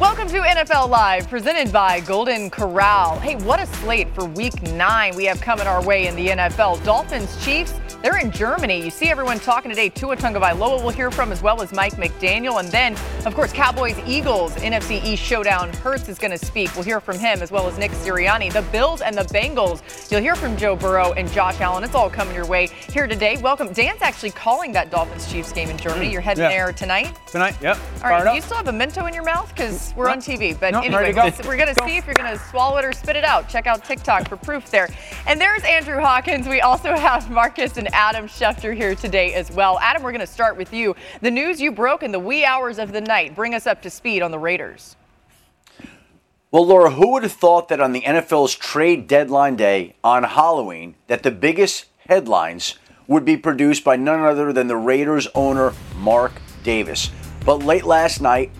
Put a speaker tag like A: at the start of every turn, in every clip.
A: Welcome to NFL Live, presented by Golden Corral. Hey, what a slate for week nine we have coming our way in the NFL. Dolphins, Chiefs, they're in Germany. You see everyone talking today. Tua Tagovailoa we'll hear from, as well as Mike McDaniel. And then, of course, Cowboys, Eagles, NFC East showdown. Hurts is going to speak. We'll hear from him, as well as Nick Sirianni. The Bills and the Bengals. You'll hear from Joe Burrow and Josh Allen. It's all coming your way here today. Welcome. Dan's actually calling that Dolphins Chiefs game in Germany. Mm. You're heading
B: Yeah.
A: there tonight.
B: Tonight, yep.
A: All right, do you still have a Mento in your mouth? Because we're on TV. But
B: No,
A: anyway,
B: go.
A: we're- we're going to see if you're going to swallow it or spit it out. Check out TikTok for proof there. And there's Andrew Hawkins. We also have Marcus and Adam Schefter here today as well. Adam, we're going to start with you. The news you broke in the wee hours of the night. Bring us up to speed on the Raiders.
C: Well, Laura, who would have thought that on the NFL's trade deadline day on Halloween that the biggest headlines would be produced by none other than the Raiders owner Mark Davis. But late last night,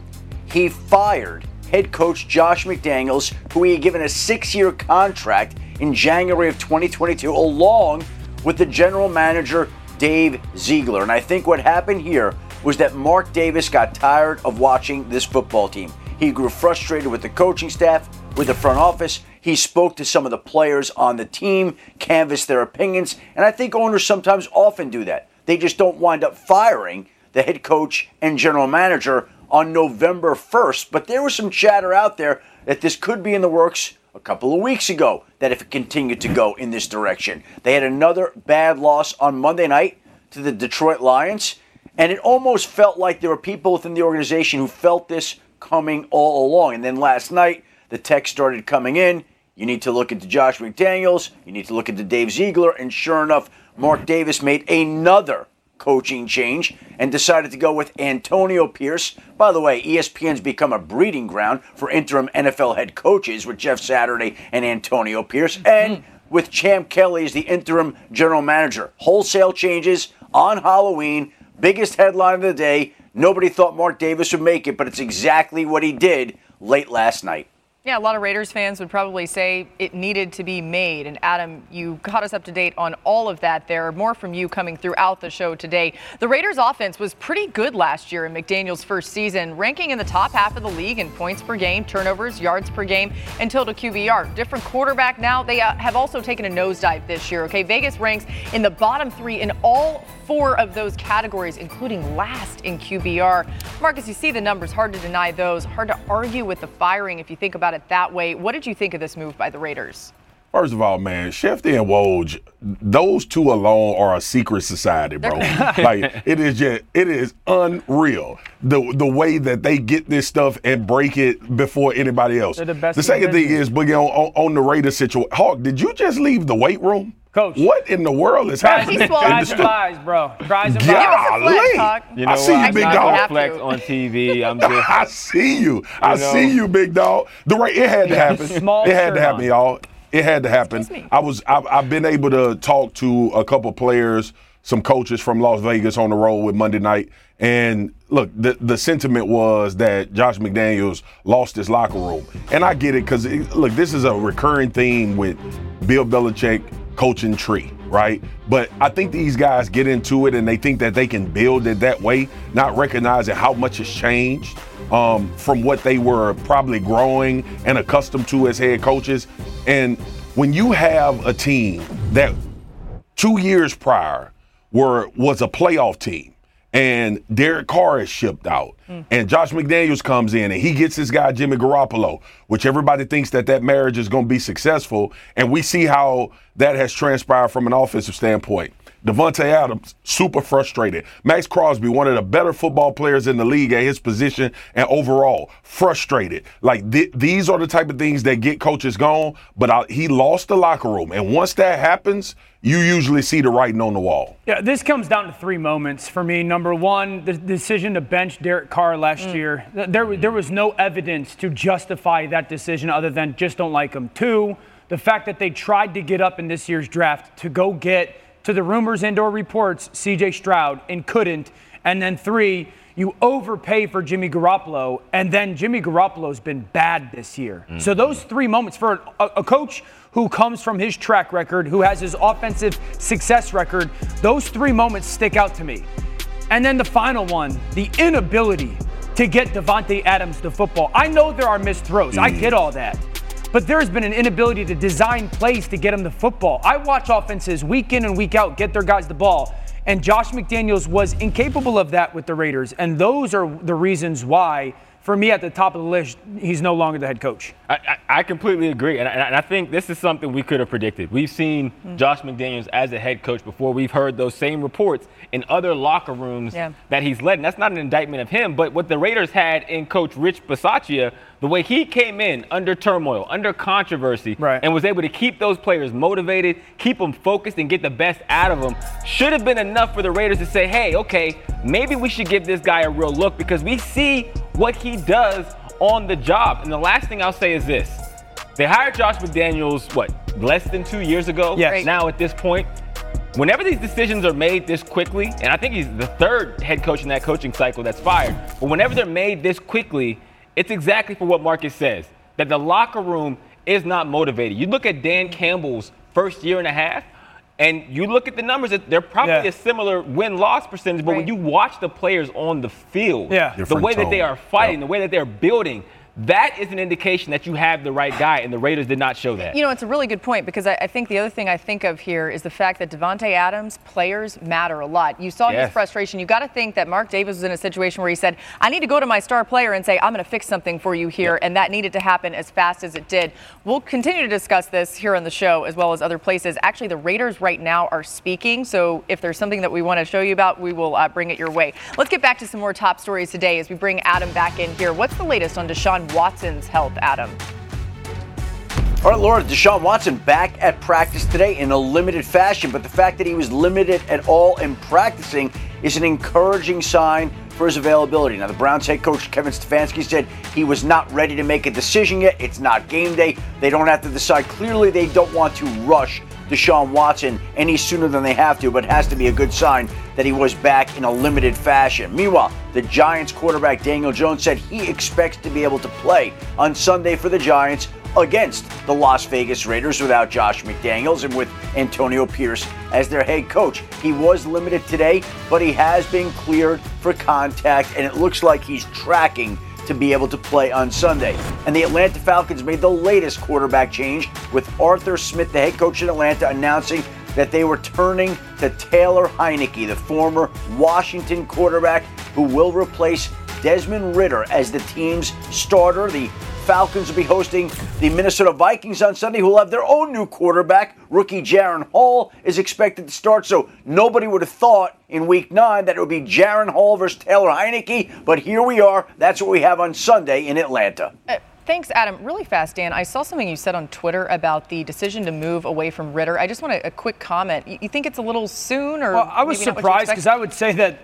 C: he fired head coach Josh McDaniels, who he had given a 6-year contract in January of 2022 along with the general manager Dave Ziegler. And I think what happened here was that Mark Davis got tired of watching this football team. He grew frustrated with the coaching staff, with the front office. He spoke to some of the players on the team, canvassed their opinions, and I think owners sometimes often do that. They just don't wind up firing the head coach and general manager on November 1st. But there was some chatter out there that this could be in the works a couple of weeks ago that if it continued to go in this direction. They had another bad loss on Monday night to the Detroit Lions, and it almost felt like there were people within the organization who felt this coming all along. And then last night, the text started coming in. You need to look into Josh McDaniels, you need to look into Dave Ziegler, and sure enough, Mark Davis made another coaching change and decided to go with Antonio Pierce. By the way, ESPN's become a breeding ground for interim NFL head coaches with Jeff Saturday and Antonio Pierce, hmm. and with Champ Kelly as the interim general manager. Wholesale changes on Halloween, biggest headline of the day. Nobody thought Mark Davis would make it, but it's exactly what he did late last night.
A: Yeah, a lot of Raiders fans would probably say it needed to be made. And Adam, you caught us up to date on all of that there. More from you coming throughout the show today. The Raiders offense was pretty good last year in McDaniel's first season, ranking in the top half of the league in points per game, turnovers, yards per game, and total QBR. Different quarterback now. They uh, have also taken a nosedive this year. Okay, Vegas ranks in the bottom three in all four of those categories, including last in QBR. Marcus, you see the numbers, hard to deny those. Hard to argue with the firing if you think about it that way. What did you think of this move by the Raiders?
D: First of all, man, Shefty and Woj, those two alone are a secret society, bro. like it is just, it is unreal the the way that they get this stuff and break it before anybody else.
B: They're the best the
D: second thing
B: business.
D: is, Boogie, on, on, on the Raiders situation, Hawk, did you just leave the weight room?
B: Coach.
D: What in the world is
B: Fries
D: happening?
A: He swallowed
D: in the
B: Fries
D: stu-
B: and fries, bro. Fries and
A: Give us a
B: fries.
D: Golly.
E: You know
D: I see
E: what?
D: you,
E: I'm
D: big
E: not
D: dog.
E: gonna
A: Have
E: flex on TV. I'm just.
D: I see you. I
E: know?
D: see you, big dog. The right, it had to happen.
B: Small
D: it had to happen,
B: on.
D: y'all. It had to happen.
A: Excuse me.
D: I was. I've, I've been able to talk to a couple players, some coaches from Las Vegas on the road with Monday night, and look, the the sentiment was that Josh McDaniels lost his locker room, and I get it because look, this is a recurring theme with Bill Belichick coaching tree. Right, but I think these guys get into it and they think that they can build it that way, not recognizing how much has changed um, from what they were probably growing and accustomed to as head coaches. And when you have a team that two years prior were was a playoff team and Derek Carr is shipped out. Mm. And Josh McDaniels comes in and he gets this guy Jimmy Garoppolo, which everybody thinks that that marriage is going to be successful. And we see how that has transpired from an offensive standpoint. Davante Adams, super frustrated. Maxx Crosby, one of the better football players in the league at his position and overall, frustrated. Like th- these are the type of things that get coaches gone. But I, he lost the locker room, and once that happens, you usually see the writing on the wall.
B: Yeah, this comes down to three moments for me. Number one, the decision to bench Derek Carr last mm. year. Th- There, there was no evidence to justify that decision other than just don't like him. Two, the fact that they tried to get up in this year's draft to go get, to the rumors and or reports, CJ Stroud and couldn't. And then three, you overpay for Jimmy Garoppolo, and then Jimmy Garoppolo's been bad this year. So those three moments for a, a coach who comes from his track record, who has his offensive success record, those three moments stick out to me. And then the final one, the inability to get Davante Adams the football. I know there are missed throws. Mm. I get all that. But there has been an inability to design plays to get him the football. I watch offenses week in and week out get their guys the ball. And Josh McDaniels was incapable of that with the Raiders. And those are the reasons why for me at the top of the list, he's no longer the head coach.
E: I, I, I completely agree. And I, and I, think this is something we could have predicted. We've seen mm-hmm. Josh McDaniels as a head coach before. We've heard those same reports in other locker rooms yeah. that he's led. And that's not an indictment of him, but what the Raiders had in coach Rich Bisaccia, the way he came in under turmoil, under controversy, right. and was able to keep those players motivated, keep them focused, and get the best out of them, should have been enough for the Raiders to say, hey, okay, maybe we should give this guy a real look because we see what he does on the job. And the last thing I'll say is this. They hired Josh McDaniels, what, less than two years ago?
B: Yes.
E: Now at this point. Whenever these decisions are made this quickly, and I think he's the third head coach in that coaching cycle that's fired, but whenever they're made this quickly, it's exactly for what Marcus says that the locker room is not motivated. You look at Dan Campbell's first year and a half, and you look at the numbers, they're probably yeah. a similar win loss percentage, but right. when you watch the players on the field,
B: yeah.
E: the way tone. that they are fighting, yep. the way that they're building, that is an indication that you have the right guy, and the Raiders did not show that.
A: You know, it's a really good point because I, I think the other thing I think of here is the fact that Davante Adams players matter a lot. You saw yes. his frustration. You got to think that Mark Davis was in a situation where he said, "I need to go to my star player and say I'm going to fix something for you here," yep. and that needed to happen as fast as it did. We'll continue to discuss this here on the show as well as other places. Actually, the Raiders right now are speaking, so if there's something that we want to show you about, we will uh, bring it your way. Let's get back to some more top stories today as we bring Adam back in here. What's the latest on Deshaun? Watson's health, Adam.
C: All right, Laura, Deshaun Watson back at practice today in a limited fashion, but the fact that he was limited at all in practicing is an encouraging sign for his availability. Now, the Browns head coach Kevin Stefanski said he was not ready to make a decision yet. It's not game day. They don't have to decide. Clearly, they don't want to rush Deshaun Watson any sooner than they have to, but it has to be a good sign that he was back in a limited fashion. Meanwhile, the Giants quarterback Daniel Jones said he expects to be able to play on Sunday for the Giants against the Las Vegas Raiders without Josh McDaniels and with Antonio Pierce as their head coach. He was limited today, but he has been cleared for contact, and it looks like he's tracking to be able to play on Sunday. And the Atlanta Falcons made the latest quarterback change with Arthur Smith, the head coach in Atlanta, announcing that they were turning to Taylor Heinicke, the former Washington quarterback who will replace Desmond Ridder as the team's starter. The Falcons will be hosting the Minnesota Vikings on Sunday, who will have their own new quarterback. Rookie Jaren Hall is expected to start, so nobody would have thought in week nine that it would be Jaren Hall versus Taylor Heinicke, but here we are. That's what we have on Sunday in Atlanta.
A: Uh, thanks, Adam. Really fast, Dan. I saw something you said on Twitter about the decision to move away from Ridder. I just want a, a quick comment. You, you, think it's a little soon, or?
B: Well, I was surprised because I would say that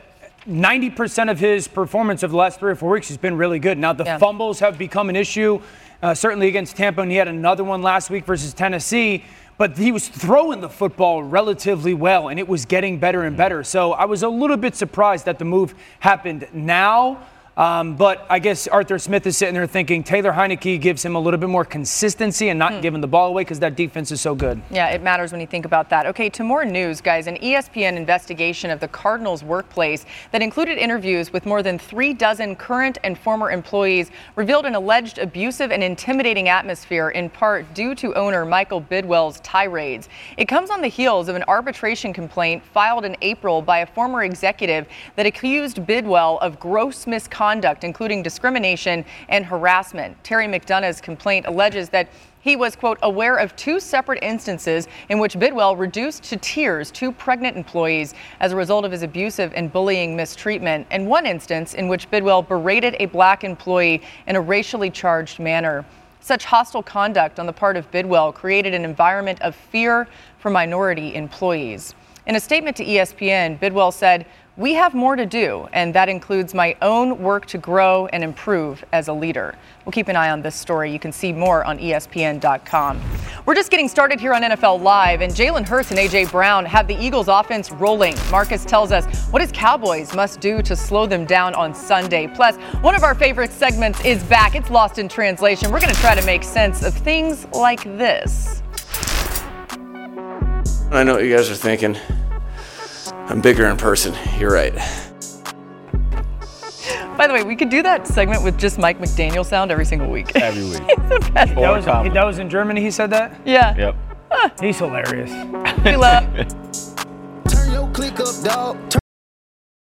B: 90% of his performance of the last three or four weeks has been really good. Now, the yeah. fumbles have become an issue, uh, certainly against Tampa, and he had another one last week versus Tennessee. But he was throwing the football relatively well, and it was getting better and better. So I was a little bit surprised that the move happened now. Um, but I guess Arthur Smith is sitting there thinking Taylor Heinicke gives him a little bit more consistency and not hmm. giving the ball away because that defense is so good.
A: Yeah, it matters when you think about that. Okay, to more news, guys. An ESPN investigation of the Cardinals' workplace that included interviews with more than three dozen current and former employees revealed an alleged abusive and intimidating atmosphere, in part due to owner Michael Bidwill's tirades. It comes on the heels of an arbitration complaint filed in April by a former executive that accused Bidwill of gross misconduct conduct, including discrimination and harassment. Terry McDonough's complaint alleges that he was, quote, aware of two separate instances in which Bidwill reduced to tears two pregnant employees as a result of his abusive and bullying mistreatment, and one instance in which Bidwill berated a black employee in a racially charged manner. Such hostile conduct on the part of Bidwill created an environment of fear for minority employees. In a statement to ESPN, Bidwill said, we have more to do, and that includes my own work to grow and improve as a leader. We'll keep an eye on this story. You can see more on ESPN.com. We're just getting started here on NFL Live, and Jalen Hurts and A.J. Brown have the Eagles offense rolling. Marcus tells us what his Cowboys must do to slow them down on Sunday. Plus, one of our favorite segments is back. It's lost in translation. We're going to try to make sense of things like this.
F: I know what you guys are thinking. I'm bigger in person. You're right.
A: By the way, we could do that segment with just Mike McDaniel sound every single week.
E: Every week.
B: that, was, that was in Germany, he said that?
A: Yeah.
E: Yep.
B: He's hilarious.
A: We love.
F: Turn your click up, dog.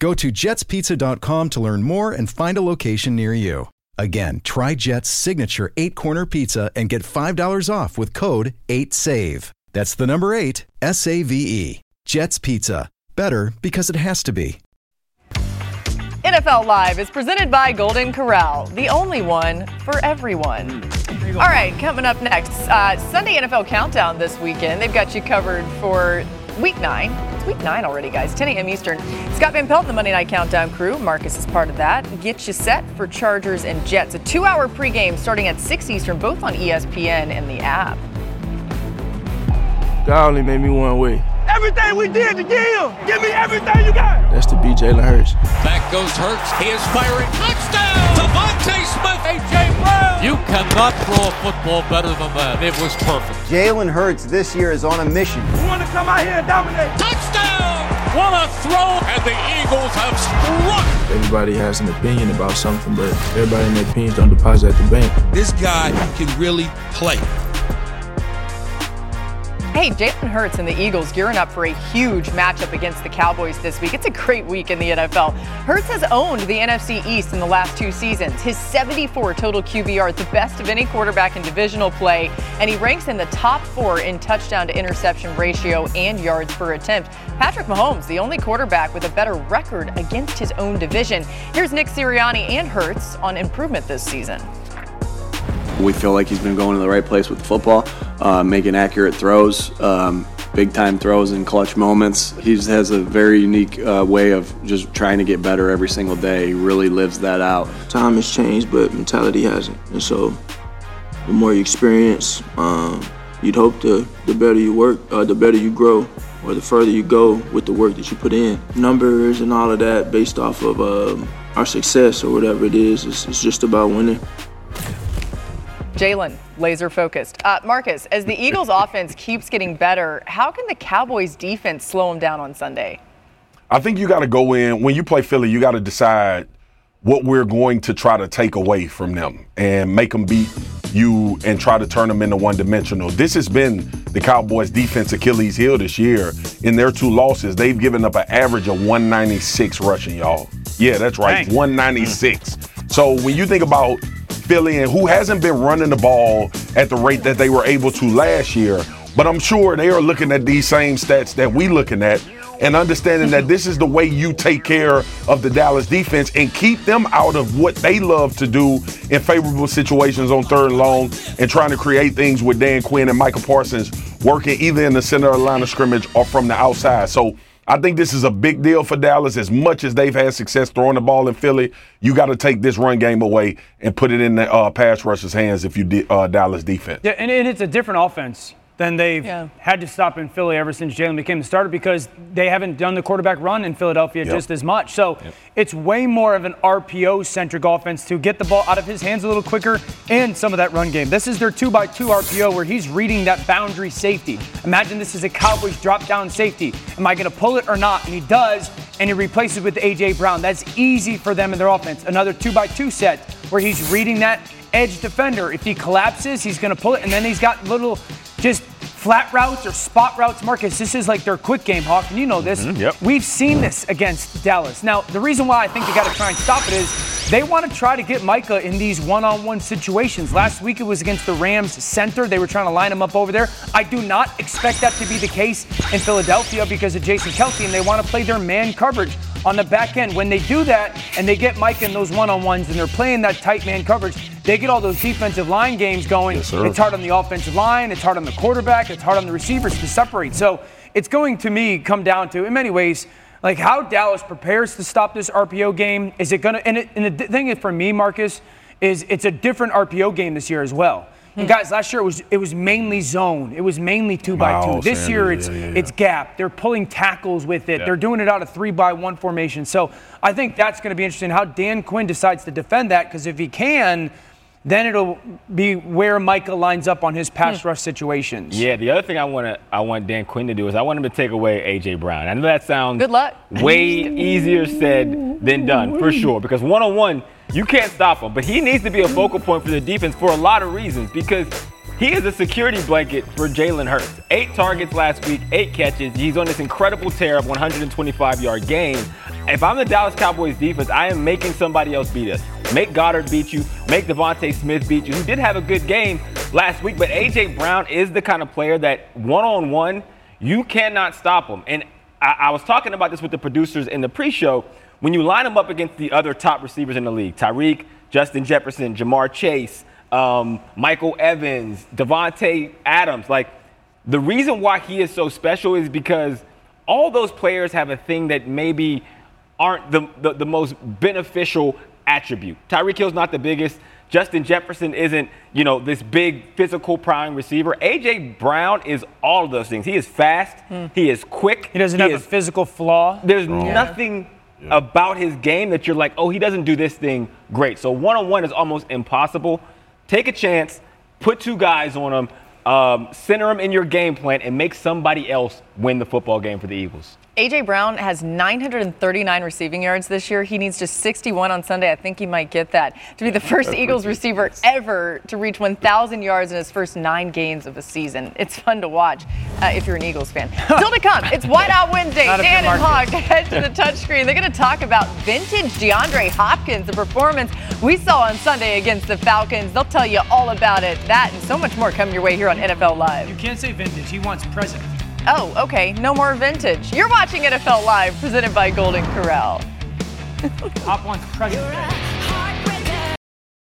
G: Go to jetspizza.com to learn more and find a location near you. Again, try Jet's signature eight corner pizza and get $5 off with code 8SAVE. That's the number eight, S A V E. Jet's Pizza. Better because it has to be.
A: NFL Live is presented by Golden Corral, the only one for everyone. All right, coming up next, uh, Sunday NFL Countdown this weekend. They've got you covered for week nine. It's week nine already, guys. 10 a.m. Eastern. Scott Van Pelt and the Monday Night Countdown crew. Marcus is part of that. Get you set for Chargers and Jets. A two-hour pregame starting at 6 Eastern, both on ESPN and the app.
H: God only made me one way.
I: Everything we did to give, give me everything you got.
H: That's the be Jalen Hurts.
J: Back goes Hurts. He is firing. Touchdown! DeVonta Smith. A.J. Brown. You cannot throw a football better than that. It was perfect.
K: Jalen Hurts this year is on a mission.
I: We want to come out here and dominate.
J: Touchdown! What a throw! And the Eagles have struck.
H: Everybody has an opinion about something, but everybody in their opinions don't deposit at the bank.
J: This guy can really play.
A: Hey, Jalen Hurts and the Eagles gearing up for a huge matchup against the Cowboys this week. It's a great week in the NFL. Hurts has owned the NFC East in the last two seasons. His 74 total QBR, the best of any quarterback in divisional play, and he ranks in the top four in touchdown to interception ratio and yards per attempt. Patrick Mahomes, the only quarterback with a better record against his own division. Here's Nick Sirianni and Hurts on improvement this season.
L: We feel like he's been going to the right place with the football, uh, making accurate throws, um, big time throws in clutch moments. He has a very unique uh, way of just trying to get better every single day. He really lives that out.
H: Time has changed, but mentality hasn't. And so, the more you experience, um, you'd hope the, the better you work, uh, the better you grow, or the further you go with the work that you put in. Numbers and all of that based off of um, our success or whatever it is, it's, it's just about winning.
A: Jalen, laser focused. Uh, Marcus, as the Eagles' offense keeps getting better, how can the Cowboys' defense slow them down on Sunday?
D: I think you got to go in when you play Philly. You got to decide what we're going to try to take away from them and make them beat you and try to turn them into one dimensional. This has been the Cowboys' defense Achilles heel this year. In their two losses, they've given up an average of 196 rushing, y'all. Yeah, that's right,
B: Dang.
D: 196. So when you think about Philly and who hasn't been running the ball at the rate that they were able to last year, but I'm sure they are looking at these same stats that we looking at and understanding that this is the way you take care of the Dallas defense and keep them out of what they love to do in favorable situations on third and long and trying to create things with Dan Quinn and Micah Parsons working either in the center of the line of scrimmage or from the outside. So I think this is a big deal for Dallas. As much as they've had success throwing the ball in Philly, you got to take this run game away and put it in the uh, pass rushers' hands if you de- uh, Dallas defense.
B: Yeah, and, and it's a different offense than they've
A: Yeah.
B: had to stop in Philly ever since Jalen became the starter because they haven't done the quarterback run in Philadelphia
D: Yep.
B: just as much. So it's way more of an RPO centric offense to get the ball out of his hands a little quicker and some of that run game. This is their two by two RPO where he's reading that boundary safety. Imagine this is a Cowboys drop down safety. Am I going to pull it or not? And he does, and he replaces with AJ Brown. That's easy for them in their offense. Another two by two set where he's reading that edge defender. If he collapses, he's going to pull it, and then he's got little just flat routes or spot routes. Marcus, this is like their quick game, Hawk, and you know this.
E: Mm-hmm, yep.
B: We've seen this against Dallas. Now, the reason why I think they got to try and stop it is they want to try to get Micah in these one-on-one situations. Last week it was against the Rams center. They were trying to line him up over there. I do not expect that to be the case in Philadelphia because of Jason Kelce, and they want to play their man coverage on the back end. When they do that and they get Mike in those one-on-ones and they're playing that tight man coverage, they get all those defensive line games going.
D: Yes,
B: it's hard on the offensive line. It's hard on the quarterback. It's hard on the receivers to separate. So it's going to me come down to, in many ways, like how Dallas prepares to stop this RPO game. Is it going to? And, it, and the thing is for me, Marcus, is it's a different RPO game this year as well. And hmm. guys, last year it was it was mainly zone. It was mainly two by oh, two.
D: Miles
B: This year it's
D: yeah, yeah, yeah.
B: it's gap. They're pulling tackles with it.
E: Yeah.
B: They're doing it out of three by one formation. So I think that's going to be interesting how Dan Quinn decides to defend that because if he can, then it'll be where Micah lines up on his hmm. pass rush situations.
E: Yeah, the other thing I want to I want Dan Quinn to do is I want him to take away AJ Brown. I know that sounds
A: Good luck.
E: way easier said than done for sure because one on one you can't stop him, but he needs to be a focal point for the defense for a lot of reasons because he is a security blanket for Jalen Hurts. Eight targets last week, eight catches. He's on this incredible tear of 125 yard game. If I'm the Dallas Cowboys defense, I am making somebody else beat us. Make Goedert beat you. Make DeVonta Smith beat you, who did have a good game last week. But AJ Brown is the kind of player that one on one, you cannot stop him. And I, I was talking about this with the producers in the pre-show. When you line him up against the other top receivers in the league, Tyreek, Justin Jefferson, Ja'Marr Chase, um, Michael Evans, Davante Adams, like the reason why he is so special is because all those players have a thing that maybe aren't the, the, the most beneficial attribute. Tyreek Hill's not the biggest. Justin Jefferson isn't, you know, this big physical prime receiver. AJ Brown is all of those things. He is fast. He is quick.
B: He doesn't have
E: is
B: a physical flaw.
E: there's nothing about his game that you're like, oh, he doesn't do this thing great. So one on one is almost impossible. Take a chance, put two guys on him, um, center him in your game plan, and make somebody else win the football game for the Eagles.
A: AJ Brown has 939 receiving yards this year. He needs just 61 on Sunday. I think he might get that to be the first Eagles receiver ever to reach 1,000 yards in his first nine games of a season. It's fun to watch uh, if you're an Eagles fan. Still to come, it's Wideout Wednesday. Dan and Hawk head to the touchscreen. They're going to talk about vintage DeAndre Hopkins, the performance we saw on Sunday against the Falcons. They'll tell you all about it. That and so much more coming your way here on NFL Live.
B: You can't say vintage. He wants present.
A: Oh, okay. No more vintage. You're watching NFL Live, presented by Golden Corral.
B: Hop wants present.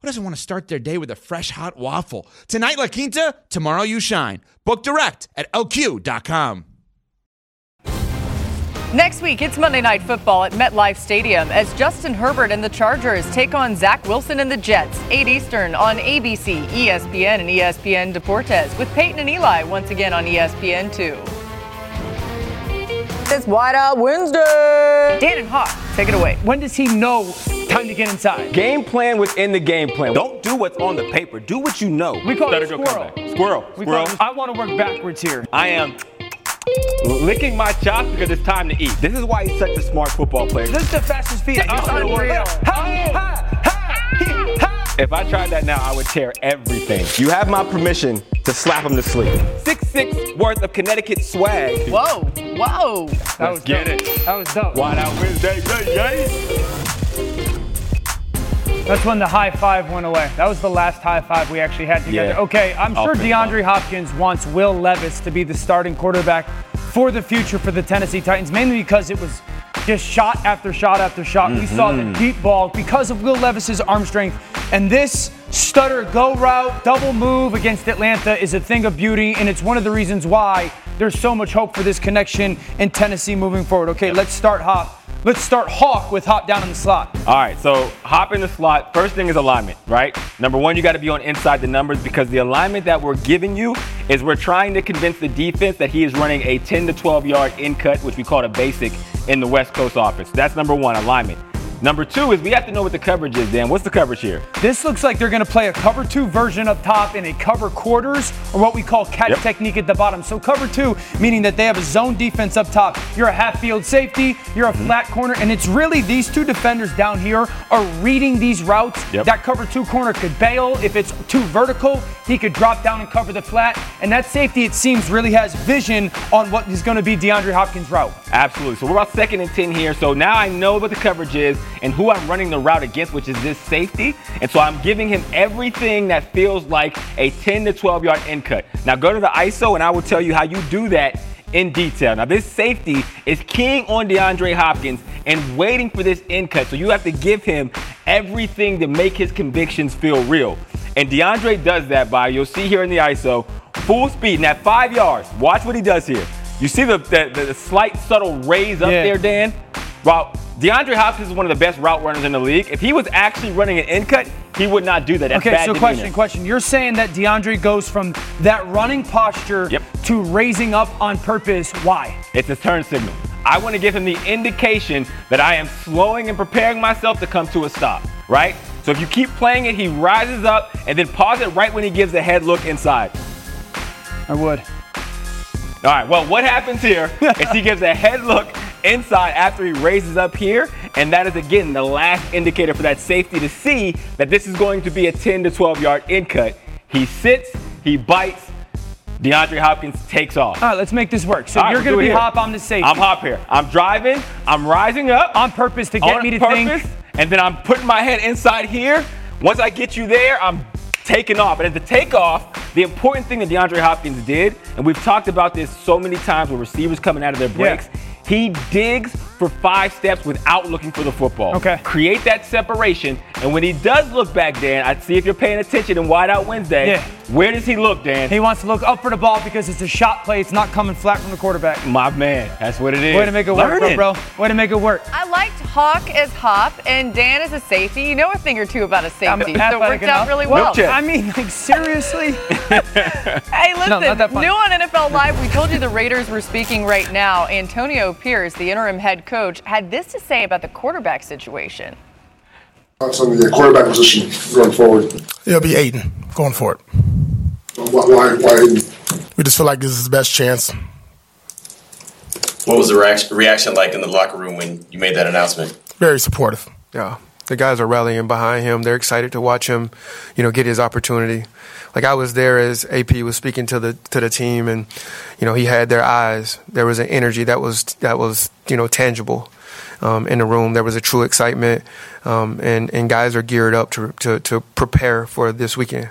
M: who doesn't want to start their day with a fresh hot waffle? Tonight, La Quinta, tomorrow, you shine. Book direct at lq.com.
A: Next week, it's Monday Night Football at MetLife Stadium as Justin Herbert and the Chargers take on Zach Wilson and the Jets, 8 Eastern on ABC, ESPN, and ESPN Deportes, with Peyton and Eli once again on ESPN 2 this Wide Out Wednesday. Dan and Hawk, take it away.
B: When does he know time to get inside?
E: Game plan within the game plan. Don't do what's on the paper. Do what you know.
B: We call it squirrel.
E: Squirrel. Squirrel.
B: We
E: squirrel.
B: I want to work backwards here.
E: I am licking my chops because it's time to eat. This is why he's such a smart football player.
B: This is the fastest feet I've ever
E: If I tried that now, I would tear everything. You have my permission to slap him to sleep. Six six worth of Connecticut swag.
A: Whoa whoa.
B: That
E: Let's
B: was
E: get
B: dope.
E: it.
B: That was dope.
E: Wide out Wednesday, yay, yay.
B: That's when the high five went away. That was the last high five we actually had together.
E: Yeah.
B: Okay, I'm sure DeAndre Hopkins wants Will Levis to be the starting quarterback for the future for the Tennessee Titans, mainly because it was just shot after shot after shot. We saw the
E: Mm-hmm.
B: deep ball because of Will Levis's arm strength. And this stutter go route, double move against Atlanta is a thing of beauty, and it's one of the reasons why there's so much hope for this connection in Tennessee moving forward. Okay, let's start Hop. Let's start Hawk with Hop down in the slot.
E: All right, so hop in the slot. First thing is alignment, right? Number one, you got to be on inside the numbers because the alignment that we're giving you is we're trying to convince the defense that he is running a 10 to 12 yard in cut, which we call a basic in the West Coast offense. That's number one, alignment. Number two is we have to know what the coverage is, Dan. What's the coverage here?
B: This looks like they're going to play a cover two version up top in a cover quarters or what we call catch
E: Yep.
B: technique at the bottom. So cover two, meaning that they have a zone defense up top. You're a half field safety, you're a mm-hmm. flat corner, and it's really these two defenders down here are reading these routes.
E: Yep.
B: That cover two corner could bail. If it's too vertical, he could drop down and cover the flat. And that safety, it seems, really has vision on what is going to be DeAndre Hopkins' route.
E: Absolutely. So we're about second and 10 here. So now I know what the coverage is and who I'm running the route against, which is this safety. And so I'm giving him everything that feels like a 10 to 12 yard end cut. Now go to the ISO and I will tell you how you do that in detail. Now this safety is keying on DeAndre Hopkins and waiting for this end cut. So you have to give him everything to make his convictions feel real. And DeAndre does that by, you'll see here in the ISO, full speed. And at five yards, watch what he does here. You see the, the, the slight subtle raise up
B: Yeah.
E: there, Dan? Well, DeAndre Hopkins is one of the best route runners in the league. If he was actually running an in cut, he would not do that. That's
B: Okay,
E: bad
B: so
E: demeanor.
B: question, question. You're saying that DeAndre goes from that running posture
E: Yep.
B: to raising up on purpose. Why?
E: It's a turn signal. I want to give him the indication that I am slowing and preparing myself to come to a stop, right? So if you keep playing it, he rises up and then pause it right when he gives a head look inside.
B: I would.
E: All right, well, what happens here is he gives a head look inside after he raises up here, and that is again the last indicator for that safety to see that this is going to be a 10 to 12 yard in cut. He sits, he bites, DeAndre Hopkins takes off.
B: All right, let's make this work. So
E: All
B: you're going to be
E: here.
B: hop on the safety.
E: I'm hop here. I'm driving, I'm rising up
B: on purpose to get me to
E: purpose,
B: think.
E: and then I'm putting my head inside here. Once I get you there, I'm taking off. And at the takeoff, the important thing that DeAndre Hopkins did, and we've talked about this so many times with receivers coming out of their breaks, he digs for five steps without looking for the football.
B: Okay.
E: Create that separation, and when he does look back, Dan, I see if you're paying attention in Wide Out Wednesday.
B: Yeah.
E: Where does he look, Dan?
B: He wants to look up for the ball because it's a shot play. It's not coming flat from the quarterback.
E: My man, that's what it is.
B: Way to make it work,
E: Learn
B: bro,
E: it.
B: bro. Way to make it work.
A: I liked Hawk as Hop and Dan as a safety. You know a thing or two about a safety, so it
B: athletic
A: worked out really well.
B: I mean, like seriously.
A: Hey, listen,
B: not that
A: new on NFL Live, we told you the Raiders were speaking right now. Antonio Pierce, the interim head coach, had this to say about the quarterback situation.
N: Thoughts on the quarterback position going forward?
O: It'll be Aidan going for it.
N: Why? Why? why
O: We just feel like this is his best chance.
P: What was the reaction, reaction like in the locker room when you made that announcement?
O: Very supportive.
Q: Yeah, the guys are rallying behind him. They're excited to watch him, you know, get his opportunity. Like I was there as AP was speaking to the to the team, and you know he had their eyes. There was an energy that was that was you know tangible um, in the room. There was a true excitement, um, and and guys are geared up to to to prepare for this weekend.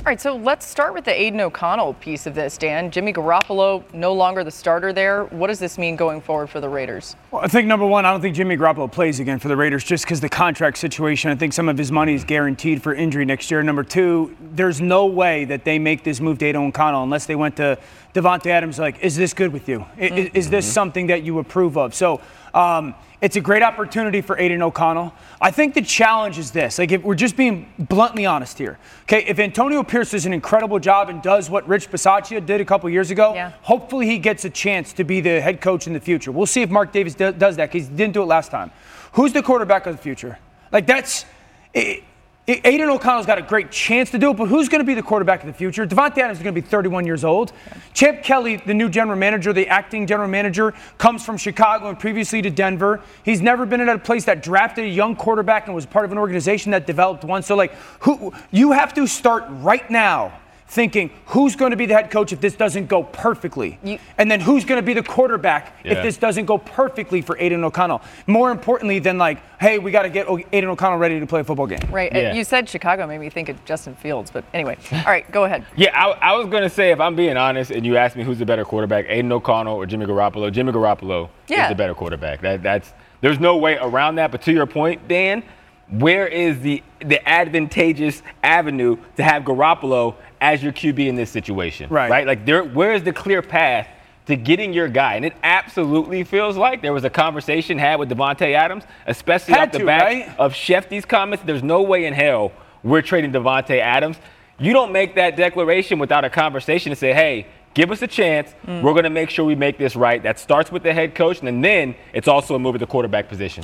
A: All right, so let's start with the Aidan O'Connell piece of this, Dan. Jimmy Garoppolo no longer the starter there. What does this mean going forward for the Raiders?
B: Well, I think number one, I don't think Jimmy Garoppolo plays again for the Raiders just because the contract situation. I think some of his money is guaranteed for injury next year. Number two, there's no way that they make this move to Aidan O'Connell unless they went to Davante Adams. Like, is this good with you? I- i- Is, this mm-hmm. something that you approve of? So. Um, it's a great opportunity for Aidan O'Connell. I think the challenge is this. Like, if we're just being bluntly honest here, okay, if Antonio Pierce does an incredible job and does what Rich Bisaccia did a couple years ago, hopefully he gets a chance to be the head coach in the future. We'll see if Mark Davis do- does that because he didn't do it last time. Who's the quarterback of the future? Like, that's. It, Aidan O'Connell's got a great chance to do it, but who's going to be the quarterback of the future? Davante Adams is going to be 31 years old. Champ Kelly, the new general manager, the acting general manager, comes from Chicago and previously to Denver. He's never been at a place that drafted a young quarterback and was part of an organization that developed one. So, like, who you have to start right now thinking who's going to be the head coach if this doesn't go perfectly, and then who's going to be the quarterback
E: Yeah.
B: if this doesn't go perfectly for Aidan O'Connell. More importantly than like, hey, we got to get Aidan O'Connell ready to play a football game.
A: Right.
E: Yeah.
A: uh, You said Chicago made me think of Justin Fields, but anyway. All right, go ahead.
E: Yeah, I, I was going to say, if I'm being honest, and you ask me who's the better quarterback, Aidan O'Connell or Jimmy Garoppolo, Jimmy Garoppolo
A: Yeah.
E: is the better quarterback. That, that's There's no way around that. But to your point, Dan, where is the the advantageous avenue to have Garoppolo as your QB in this situation?
B: Right.
E: Right. Like there, where is the clear path to getting your guy? And it absolutely feels like there was a conversation had with Davante Adams, especially
B: Had
E: off the
B: to,
E: back
B: right?
E: of Shefty's comments. There's no way in hell we're trading Davante Adams. You don't make that declaration without a conversation to say, hey. Give us a chance.
B: Mm.
E: We're going to make sure we make this right. That starts with the head coach, and then it's also a move at the quarterback position.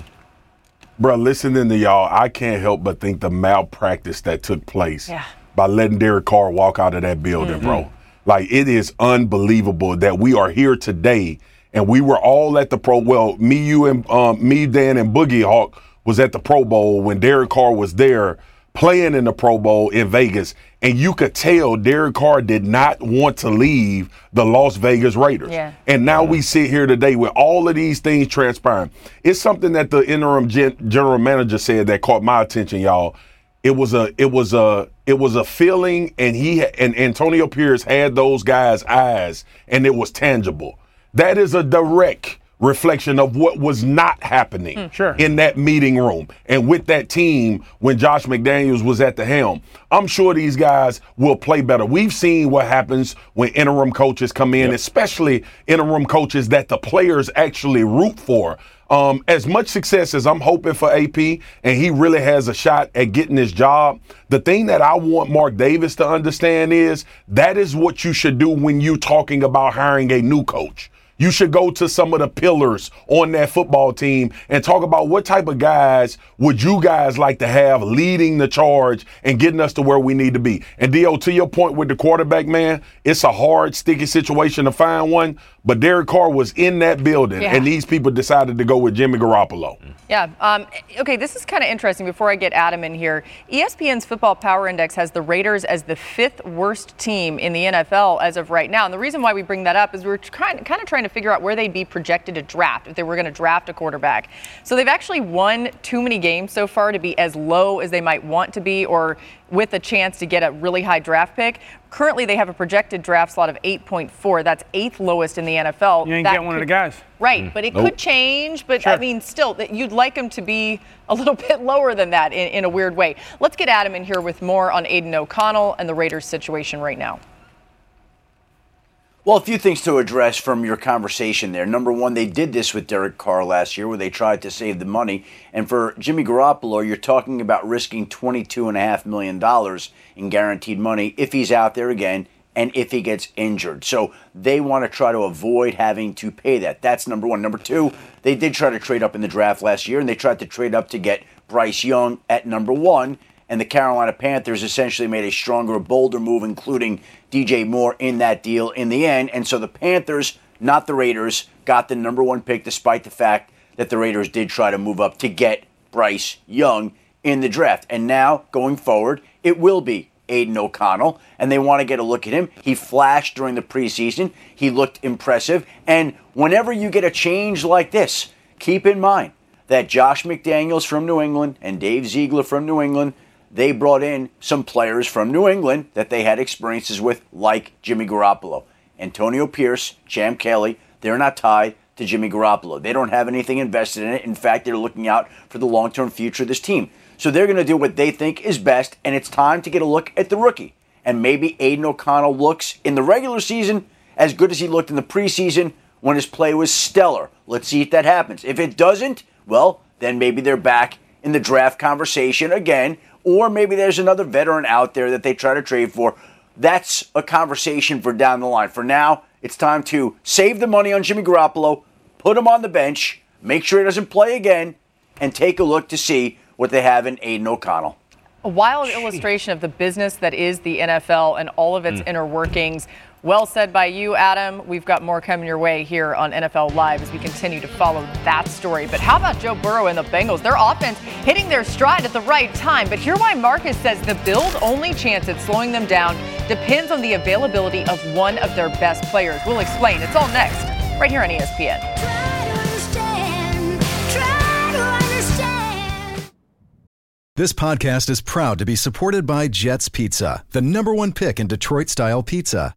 D: Bro, listening to y'all, I can't help but think the malpractice that took place
A: Yeah.
D: By letting Derek Carr walk out of that building, bro. Like it is unbelievable that we are here today and we were all at the pro. Well, me, you, and um, me, Dan, and Boogie Hawk was at the Pro Bowl when Derek Carr was there playing in the Pro Bowl in Vegas, and you could tell Derek Carr did not want to leave the Las Vegas Raiders.
A: Yeah.
D: And now we sit here today with all of these things transpiring. It's something that the interim gen- general manager said that caught my attention, y'all. It was a it was a it was a feeling and he and Antonio Pierce had those guys' eyes and it was tangible. That is a direct reflection of what was not happening hmm. in that meeting room and with that team when Josh McDaniels was at the helm. I'm sure these guys will play better. We've seen what happens when interim coaches come in, especially interim coaches that the players actually root for. Um, as much success as I'm hoping for AP, and he really has a shot at getting his job, the thing that I want Mark Davis to understand is that is what you should do when you're talking about hiring a new coach. You should go to some of the pillars on that football team and talk about what type of guys would you guys like to have leading the charge and getting us to where we need to be. And Dio, to your point with the quarterback, man, it's a hard, sticky situation to find one. But Derek Carr was in that building,
A: Yeah.
D: and these people decided to go with Jimmy Garoppolo.
A: Yeah. Um, okay, this is kind of interesting. Before I get Adam in here, ESPN's Football Power Index has the Raiders as the fifth worst team in the NFL as of right now. And the reason why we bring that up is we're trying, kind of trying to figure out where they'd be projected to draft if they were going to draft a quarterback. So they've actually won too many games so far to be as low as they might want to be or with a chance to get a really high draft pick. Currently, they have a projected draft slot of 8.4. That's eighth lowest in the NFL.
B: You ain't
A: That
B: get one of the guys.
A: Right, mm. but it
B: Nope.
A: could change. But I mean, still, that you'd like them to be a little bit lower than that in, in a weird way. Let's get Adam in here with more on Aidan O'Connell and the Raiders situation right now.
C: Well, a few things to address from your conversation there. Number one, they did this with Derek Carr last year where they tried to save the money. And for Jimmy Garoppolo, you're talking about risking $22.5 million in guaranteed money if he's out there again and if he gets injured. So they want to try to avoid having to pay that. That's number one. Number two, they did try to trade up in the draft last year and they tried to trade up to get Bryce Young at number one and the Carolina Panthers essentially made a stronger, bolder move, including DJ Moore in that deal in the end. And so the Panthers, not the Raiders, got the number one pick, despite the fact that the Raiders did try to move up to get Bryce Young in the draft. And now, going forward, it will be Aidan O'Connell, and they want to get a look at him. He flashed during the preseason, he looked impressive. And whenever you get a change like this, keep in mind that Josh McDaniels from New England and Dave Ziegler from New England they brought in some players from New England that they had experiences with, like Jimmy Garoppolo. Antonio Pierce, Champ Kelly, they're not tied to Jimmy Garoppolo. They don't have anything invested in it. In fact, they're looking out for the long term future of this team. So they're going to do what they think is best, and it's time to get a look at the rookie. And maybe Aidan O'Connell looks in the regular season as good as he looked in the preseason when his play was stellar. Let's see if that happens. If it doesn't, well, then maybe they're back in the draft conversation again, or maybe there's another veteran out there that they try to trade for. That's a conversation for down the line. For now, it's time to save the money on Jimmy Garoppolo, put him on the bench, make sure he doesn't play again, and take a look to see what they have in Aidan O'Connell.
A: A wild illustration of the business that is the NFL and all of its
C: Mm.
A: inner workings. Well said by you, Adam. We've got more coming your way here on NFL Live as we continue to follow that story. But how about Joe Burrow and the Bengals? Their offense hitting their stride at the right time. But here why Marcus says the Bills' only chance at slowing them down depends on the availability of one of their best players. We'll explain. It's all next, right here on ESPN.
G: This podcast is proud to be supported by Jets Pizza, the number one pick in Detroit style pizza.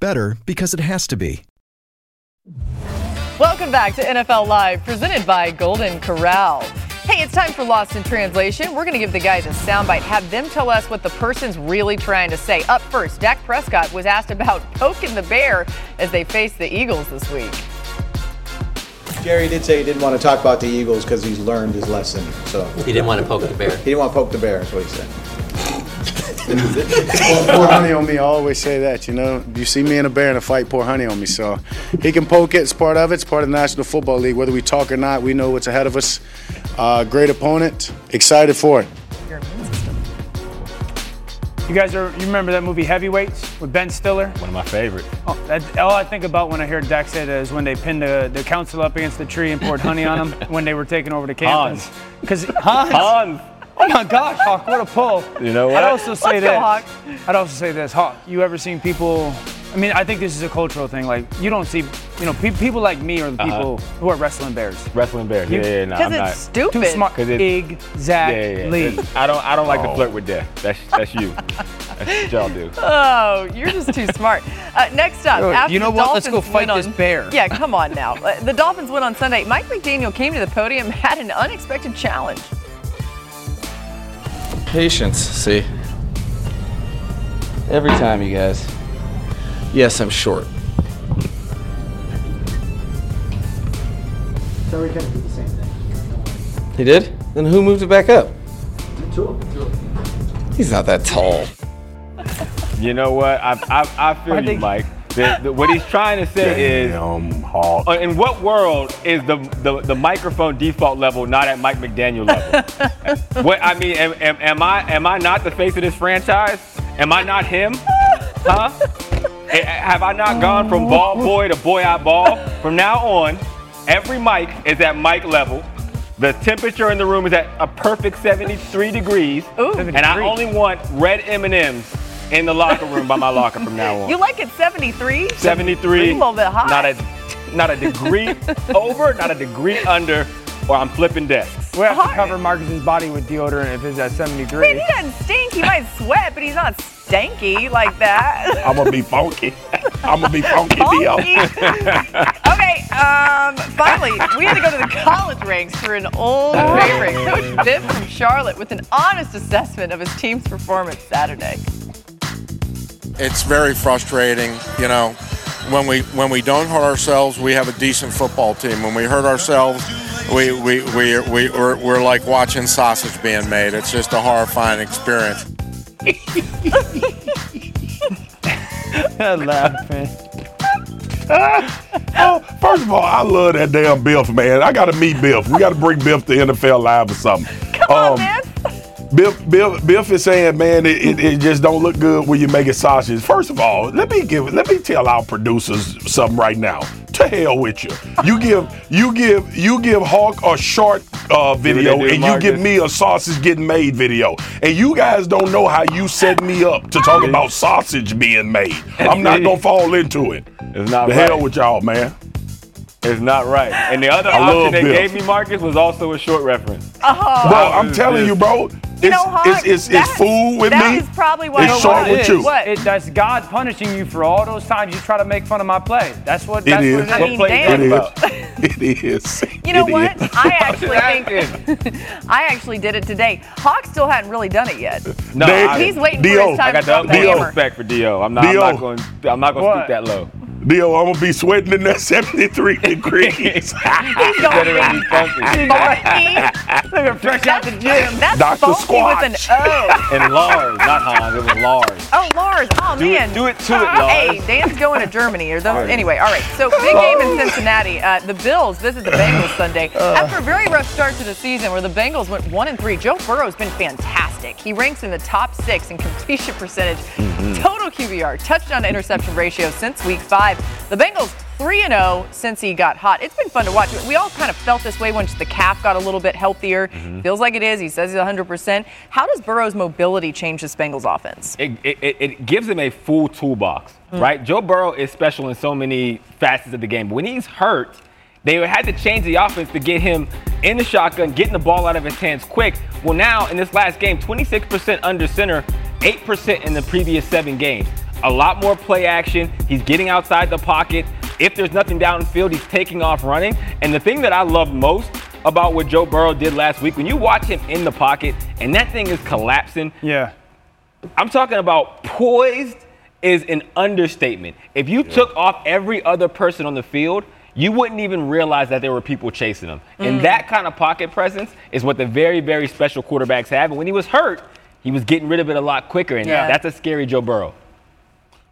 G: Better because it has to be.
A: Welcome back to NFL Live, presented by Golden Corral. Hey, it's time for Lost in Translation. We're going to give the guys a soundbite, have them tell us what the person's really trying to say. Up first, Dak Prescott was asked about poking the bear as they face the Eagles this week.
R: Jerry did say he didn't want to talk about the Eagles because he's learned his lesson. So
S: he didn't want to poke the bear.
R: He didn't want to poke the bear. Is what he said.
T: Pour honey on me. I always say that. You know, you see me and a bear in a fight, pour honey on me. So he can poke it. It's part of it. It's part of the National Football League. Whether we talk or not, we know what's ahead of us. Uh, great opponent. Excited for it.
B: You guys are you remember that movie Heavyweights with Ben Stiller?
E: One of my favorite.
B: Oh, that, all I think about when I hear Dak say that is when they pinned the, the council up against the tree and poured honey on him when they were taking over the campus. Because Hans.
E: Hans.
B: Oh my gosh, Hawk, what a pull.
E: You know what?
B: I'd also say
A: Let's
B: this.
A: go, Hawk.
B: I'd also say this. Hawk, you ever seen people I mean, I think this is a cultural thing. Like, you don't see, you know, pe- people like me are the
E: Uh-huh.
B: people who are wrestling bears.
E: Wrestling bears.
B: You-
E: yeah, yeah, no,
A: 'Cause
E: I'm
A: it's
E: not.
A: stupid.
B: Too smart.
E: 'Cause it-
B: Exactly.
E: Yeah, yeah, yeah. It's- I don't. I don't like to
B: Oh.
E: flirt with death. That's that's you. That's what y'all do.
A: Oh, you're just too smart. Uh, next up,
B: Yo,
A: after
B: you know
A: the
B: what? Let's go
A: Dolphins
B: fight
A: win
B: this
A: on-
B: bear.
A: Yeah, come on now. Uh, the Dolphins win on Sunday. Mike McDaniel came to the podium, had an unexpected challenge.
U: Patience, see. Every time, you guys. Yes, I'm short.
R: Terry Kennedy did the same thing.
U: He did? Then who moved it back up?
R: Two of them. Two of them.
U: He's not that tall.
E: You know what? I I, I feel
U: I
E: you,
U: think-
E: Mike. The, the, what he's trying to say is, uh, in what world is the, the the microphone default level not at Mike McDaniel level? what I mean, am, am, am I am I not the face of this franchise? Am I not him? Huh? Have I not gone from ball boy to boy I ball? From now on, every mic is at mic level. The temperature in the room is at a perfect 73 degrees, and I only want red M&Ms in the locker room by my locker from now on.
A: You like it 73?
E: 73.
A: A little bit high.
E: Not a, not a degree over, not a degree under, or I'm flipping desks.
B: We have to cover Marcus's body with deodorant if it's at 73.
A: I mean, he doesn't stink. He might sweat, but he's not stanky like that.
D: I'm gonna be funky. I'm gonna be funky, Dio.
A: okay, um, finally, we had to go to the college ranks for an old favorite. Coach Biff from Charlotte with an honest assessment of his team's performance Saturday.
V: It's very frustrating, you know. When we when we don't hurt ourselves, we have a decent football team. When we hurt ourselves, we we we we we're, we're like watching sausage being made. It's just a horrifying experience.
B: laughing.
D: oh, first of all, I love that damn Biff, man. I gotta meet Biff. We gotta bring Biff to NFL Live or something. Come on, um, man. Biff, Biff, Biff is saying, man, it, it, it just don't look good when you make it sausage. First of all, let me give, let me tell our producers something right now. To hell with you. You give, you give, you give Hawk a short uh, video,
E: do,
D: and you give me a sausage getting made video, and you guys don't know how you set me up to talk about sausage being made. I'm not gonna fall into it.
E: It's not
D: the
E: right.
D: hell with y'all, man.
E: It's not right. And the other
D: I
E: option they
D: Biff.
E: gave me, Marcus, was also a short reference.
A: Oh.
D: Bro, I'm telling you, bro. It's,
A: You know, Hawk,
D: it's, it's, it's
A: that-
D: food with
A: that
D: me.
A: is probably why
D: it's
A: you
D: short
A: know
D: with
A: what?
D: you.
A: What?
B: It, that's God punishing you for all those times you try to make fun of my play. That's what.
D: It
B: That's
D: is.
B: what it is.
A: I mean, damn.
D: It is. It is.
A: You know
D: It
A: what?
D: is.
A: I actually think I actually did it today. Hawk still hadn't really done it yet.
E: No,
D: Dave-
E: I,
A: He's waiting for his time
E: I got
A: to
E: the
A: drop
E: utmost respect for Dio. I'm not.
D: Dio.
E: I'm not going. I'm not going to
B: What?
E: stoop that low.
D: Dio, I'm gonna be sweating in that 73 degrees.
A: He's
E: Better
A: going
E: than be funky.
A: funky.
B: Look at fresh out the gym.
A: That's
D: Dr.
A: funky with an O.
E: And Lars, not Hans. It was Lars.
A: Oh, Lars. Oh,
E: Do it-
A: man.
E: do it to it, Lars.
A: Hey, Dan's going to Germany. Or those, anyway, all right. So, big game in Cincinnati. Uh, the Bills visit the Bengals Sunday. After a very rough start to the season where the Bengals went 1 and 3, Joe Burrow's been fantastic. He ranks in the top six in completion percentage, total QBR, touchdown to interception ratio since week five. The Bengals 3 0 since he got hot. It's been fun to watch. We all kind of felt this way once the calf got a little bit healthier. Mm-hmm. Feels like it is. He says he's 100%. How does Burrow's mobility change the Bengals offense?
E: It, it, it gives him a full toolbox, mm. right? Joe Burrow is special in so many facets of the game. But when he's hurt, they had to change the offense to get him in the shotgun, getting the ball out of his hands quick. Well, now in this last game, 26% under center, 8% in the previous seven games. A lot more play action. He's getting outside the pocket. If there's nothing downfield, he's taking off running. And the thing that I love most about what Joe Burrow did last week, when you watch him in the pocket and that thing is collapsing.
B: Yeah.
E: I'm talking about poised is an understatement. If you yeah. took off every other person on the field, you wouldn't even realize that there were people chasing him. Mm. And that kind of pocket presence is what the very, very special quarterbacks have. And when he was hurt, he was getting rid of it a lot quicker. And yeah. that's a scary Joe Burrow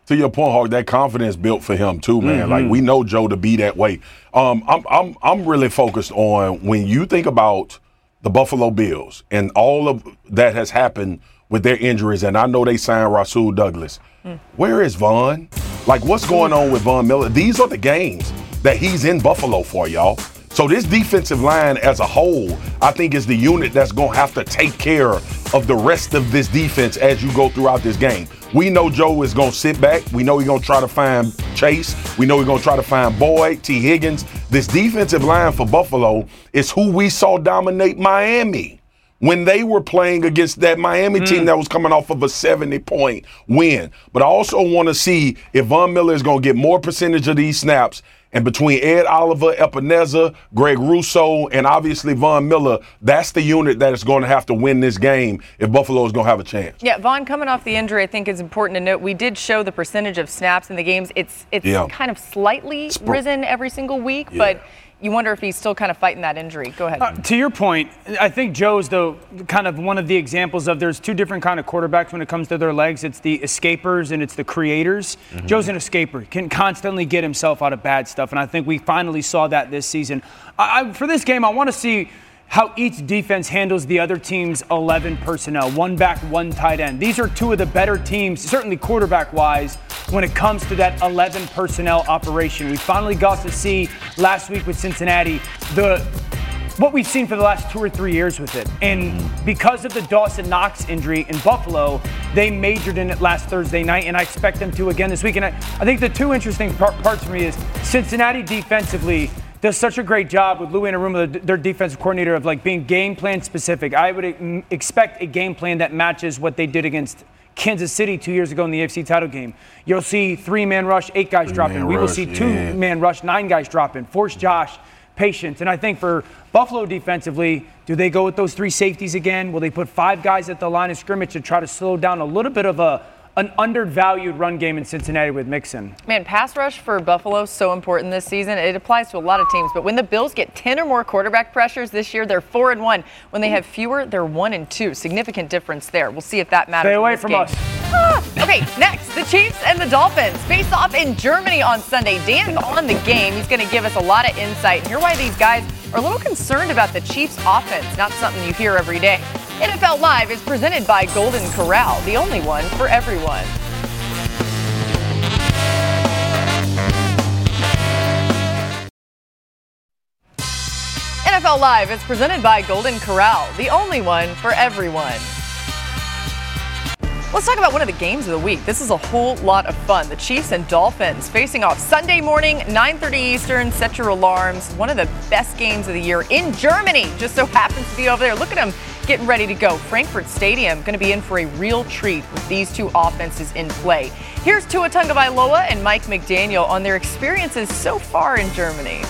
D: to your point, Hawk, that confidence built for him too, man. Mm-hmm. Like we know Joe to be that way. Um, I'm I'm I'm really focused on when you think about the Buffalo Bills and all of that has happened with their injuries, and I know they signed Rasul Douglas. Mm. Where is Von? Like, what's going on with Von Miller? These are the games that he's in Buffalo for, y'all. So this defensive line as a whole, I think is the unit that's going to have to take care of the rest of this defense as you go throughout this game. We know Joe is going to sit back. We know he's going to try to find Chase. We know he's going to try to find Boyd, Tee Higgins. This defensive line for Buffalo is who we saw dominate Miami when they were playing against that Miami mm. team that was coming off of a 70 point win. But I also want to see if Von Miller is going to get more percentage of these snaps and between Ed Oliver, Epenesa, Greg Rousseau, and obviously Von Miller, that's the unit that is going to have to win this game if Buffalo is going to have a chance.
A: Yeah, Von coming off the injury, I think is important to note. We did show the percentage of snaps in the games. It's it's yeah. kind of slightly risen every single week, yeah. but you wonder if he's still kind of fighting that injury. Go ahead. Uh,
B: to your point, I think Joe's though kind of one of the examples of there's two different kind of quarterbacks when it comes to their legs. It's the escapers and it's the creators. Mm-hmm. Joe's an escaper, can constantly get himself out of bad stuff, and I think we finally saw that this season. I, I, for this game, I want to see how each defense handles the other team's 11 personnel one back, one tight end. These are two of the better teams, certainly quarterback wise, when it comes to that 11 personnel operation. We finally got to see last week with Cincinnati the what we've seen for the last two or three years with it. And because of the Dawson Knox injury in Buffalo, they majored in it last Thursday night, and I expect them to again this week. And I, I think the two interesting par- parts for me is Cincinnati defensively does such a great job with Lou Anarumo, their defensive coordinator, of like being game plan specific. I would expect a game plan that matches what they did against Kansas City two years ago in the AFC title game. You'll see three man rush, eight guys dropping. We will see two yeah. man rush, nine guys dropping. Force Josh patience. And I think for Buffalo defensively, do they go with those three safeties again? Will they put five guys at the line of scrimmage to try to slow down a little bit of a an undervalued run game in Cincinnati with Mixon.
A: Man, pass rush for Buffalo so important this season. It applies to a lot of teams, but when the Bills get 10 or more quarterback pressures this year, they're 4 and 1. When they have fewer, they're 1 and 2. Significant difference there. We'll see if that matters.
B: Stay away from
A: game.
B: us.
A: Ah, okay, next, the Chiefs and the Dolphins face off in Germany on Sunday. Dan's on the game. He's going to give us a lot of insight and hear why these guys are a little concerned about the Chiefs' offense. Not something you hear every day. NFL Live is presented by Golden Corral, the only one for everyone. NFL Live is presented by Golden Corral, the only one for everyone. Let's talk about one of the games of the week. This is a whole lot of fun. The Chiefs and Dolphins facing off Sunday morning, 9:30 Eastern. Set your alarms. One of the best games of the year in Germany. Just so happens to be over there. Look at them getting ready to go. Frankfurt Stadium going to be in for a real treat with these two offenses in play. Here's Tua Tagovailoa and Mike McDaniel on their experiences so far in Germany.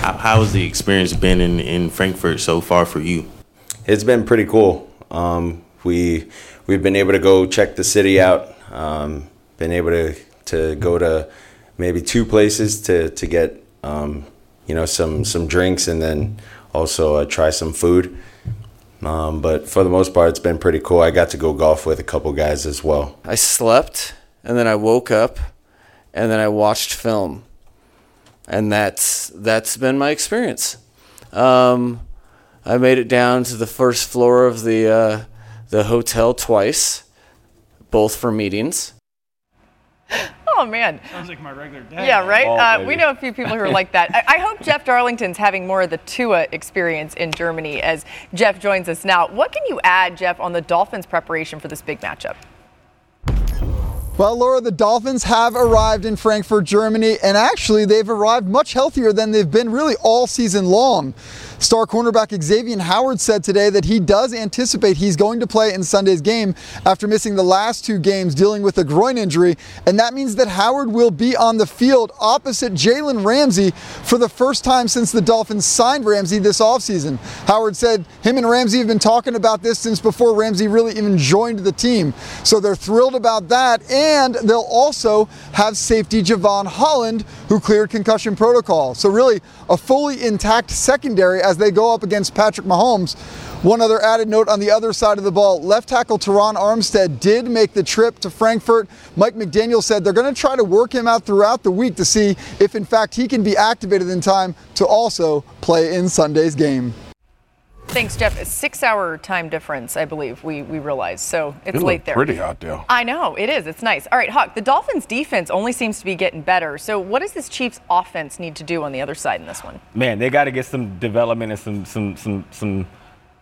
W: How, how has the experience been in, in Frankfurt so far for you?
X: It's been pretty cool. Um, we we've been able to go check the city out. Um, been able to to go to maybe two places to to get um, you know some some drinks and then also uh, try some food. Um, but for the most part, it's been pretty cool. I got to go golf with a couple guys as well.
U: I slept and then I woke up and then I watched film and that's that's been my experience. Um, I made it down to the first floor of the uh, the hotel twice, both for meetings.
A: Oh man.
B: Sounds like my regular day.
A: Yeah, right.
B: Ball,
A: uh, we know a few people who are like that. I, I hope Jeff Darlington's having more of the Tua experience in Germany as Jeff joins us now. What can you add, Jeff, on the Dolphins' preparation for this big matchup?
Y: Well, Laura, the Dolphins have arrived in Frankfurt, Germany, and actually they've arrived much healthier than they've been really all season long. Star cornerback Xavier Howard said today that he does anticipate he's going to play in Sunday's game after missing the last two games dealing with a groin injury, and that means that Howard will be on the field opposite Jalen Ramsey for the first time since the Dolphins signed Ramsey this offseason. Howard said him and Ramsey have been talking about this since before Ramsey really even joined the team. So they're thrilled about that, and they'll also have safety Jevon Holland, who cleared concussion protocol. So really a fully intact secondary as they go up against Patrick Mahomes. One other added note on the other side of the ball left tackle Terron Armstead did make the trip to Frankfurt. Mike McDaniel said they're going to try to work him out throughout the week to see if, in fact, he can be activated in time to also play in Sunday's game.
A: Thanks, Jeff. A six-hour time difference, I believe we we realize. So it's
D: It
A: late there.
D: pretty hot, there.
A: I know it is. It's nice. All right, Hawk. The Dolphins' defense only seems to be getting better. So what does this Chiefs' offense need to do on the other side in this one?
E: man, they got to get some development and some some some some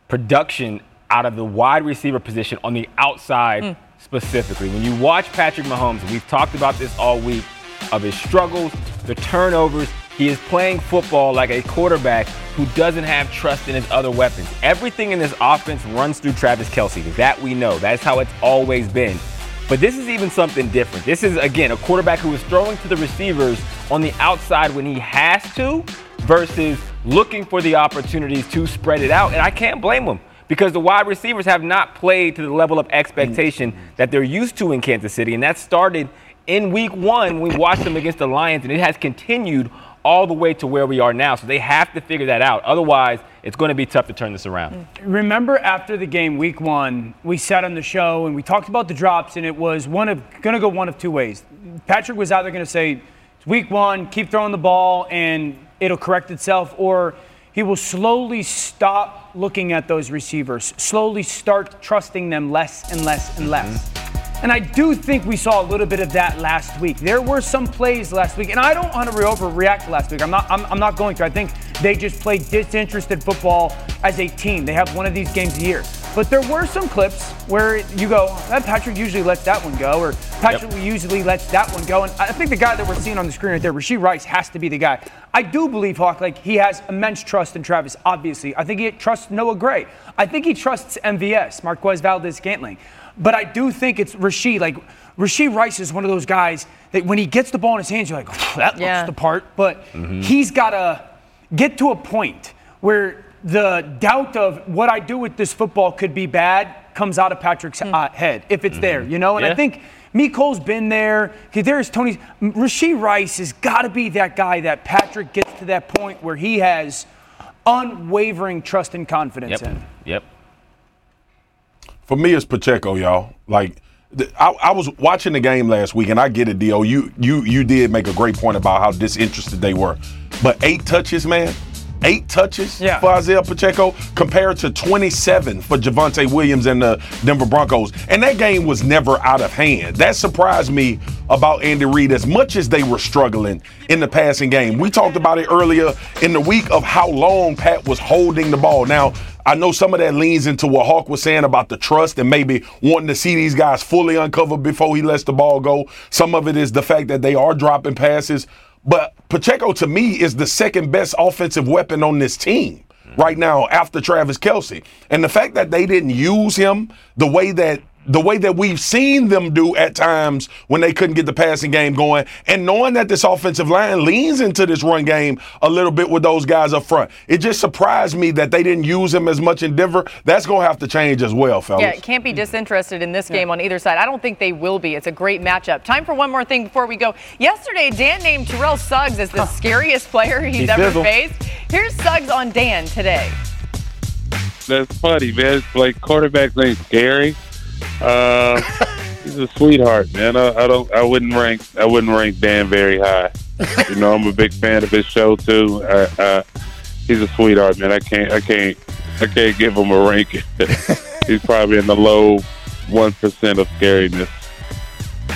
E: production out of the wide receiver position on the outside hmm. specifically. When you watch Patrick Mahomes, we've talked about this all week of his struggles, the turnovers. He is playing football like a quarterback who doesn't have trust in his other weapons. Everything in this offense runs through Travis Kelce. That we know. That's how it's always been. But this is even something different. This is, again, a quarterback who is throwing to the receivers on the outside when he has to versus looking for the opportunities to spread it out. And I can't blame him because the wide receivers have not played to the level of expectation that they're used to in Kansas City. And that started in week one when we watched them against the Lions, and it has continued all the way to where we are now. So they have to figure that out. Otherwise, it's going to be tough to turn this around.
B: Remember after the game, week one, we sat on the show and we talked about the drops, and it was one of going to go one of two ways. Patrick was either going to say, "It's week one, keep throwing the ball, and it'll correct itself," or he will slowly stop looking at those receivers, slowly start trusting them less and less and less. Mm-hmm. And I do think we saw a little bit of that last week. There were some plays last week, and I don't want to overreact last week. I'm not. I'm, I'm not going to. I think they just played disinterested football as a team. They have one of these games a year. But there were some clips where you go, that Patrick usually lets that one go, or Patrick usually lets that one go. And I think the guy that we're seeing on the screen right there, Rashee Rice, has to be the guy. I do believe Hawk, like he has immense trust in Travis. Obviously, I think he trusts Noah Gray. I think he trusts MVS, Marquez Valdes-Scantling. But I do think it's Rashee. Like Rashee Rice is one of those guys that when he gets the ball in his hands, you're like, that looks
A: Yeah.
B: the part. But
A: Mm-hmm.
B: he's got to get to a point where the doubt of what I do with this football could be bad comes out of Patrick's uh, head if it's there, you know. And I think Miko's been there. There's Tony's. Rasheed Rice has got to be that guy that Patrick gets to that point where he has unwavering trust and confidence
E: Yep.
B: in.
E: Yep.
D: For me, it's Pacheco, y'all. Like, I, I was watching the game last week, and I get it, Dio. You you you did make a great point about how disinterested they were, but eight touches, man. Eight touches for Isaiah Pacheco compared to 27 for Javonte Williams and the Denver Broncos. And that game was never out of hand. That surprised me about Andy Reid as much as they were struggling in the passing game. We talked about it earlier in the week of how long Pat was holding the ball. Now, I know some of that leans into what Hawk was saying about the trust and maybe wanting to see these guys fully uncovered before he lets the ball go. Some of it is the fact that they are dropping passes. But Pacheco, to me, is the second best offensive weapon on this team right now after Travis Kelce. And the fact that they didn't use him the way that the way that we've seen them do at times when they couldn't get the passing game going, and knowing that this offensive line leans into this run game a little bit with those guys up front, it just surprised me that they didn't use him as much in Denver. That's going to have to change as well, fellas.
A: Yeah, can't be disinterested in this game on either side. I don't think they will be. It's a great matchup. Time for one more thing before we go. Yesterday, Dan named Terrell Suggs as the scariest player he's
Z: He
A: ever
Z: fizzled.
A: faced. Here's Suggs on Dan today.
Z: That's funny, man. It's like quarterback named Gary. Uh, he's a sweetheart, man. I, I don't. I wouldn't rank. I wouldn't rank Dan very high. You know, I'm a big fan of his show too. Uh, uh, he's a sweetheart, man. I can't. I can't. I can't give him a ranking. he's probably in the low one percent of scariness.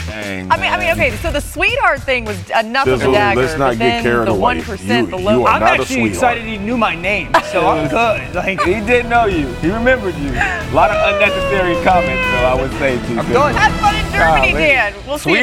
E: Dang.
D: dang.
A: I mean, I mean, okay. So the sweetheart thing was enough of a
D: Sizzle,
A: dagger.
D: let's not
A: but
D: get
A: then
D: carried
A: the
D: away.
A: one percent,
D: You-
A: the low.
D: you are
B: I'm
D: not a
B: actually
D: sweetheart.
B: excited he knew my name, so I'm good. Like
E: he did know you. He remembered you. A lot of unnecessary comments, though I would say. To
B: I'm good.
A: Have fun in Germany,
E: Golly.
A: Dan. We'll see you.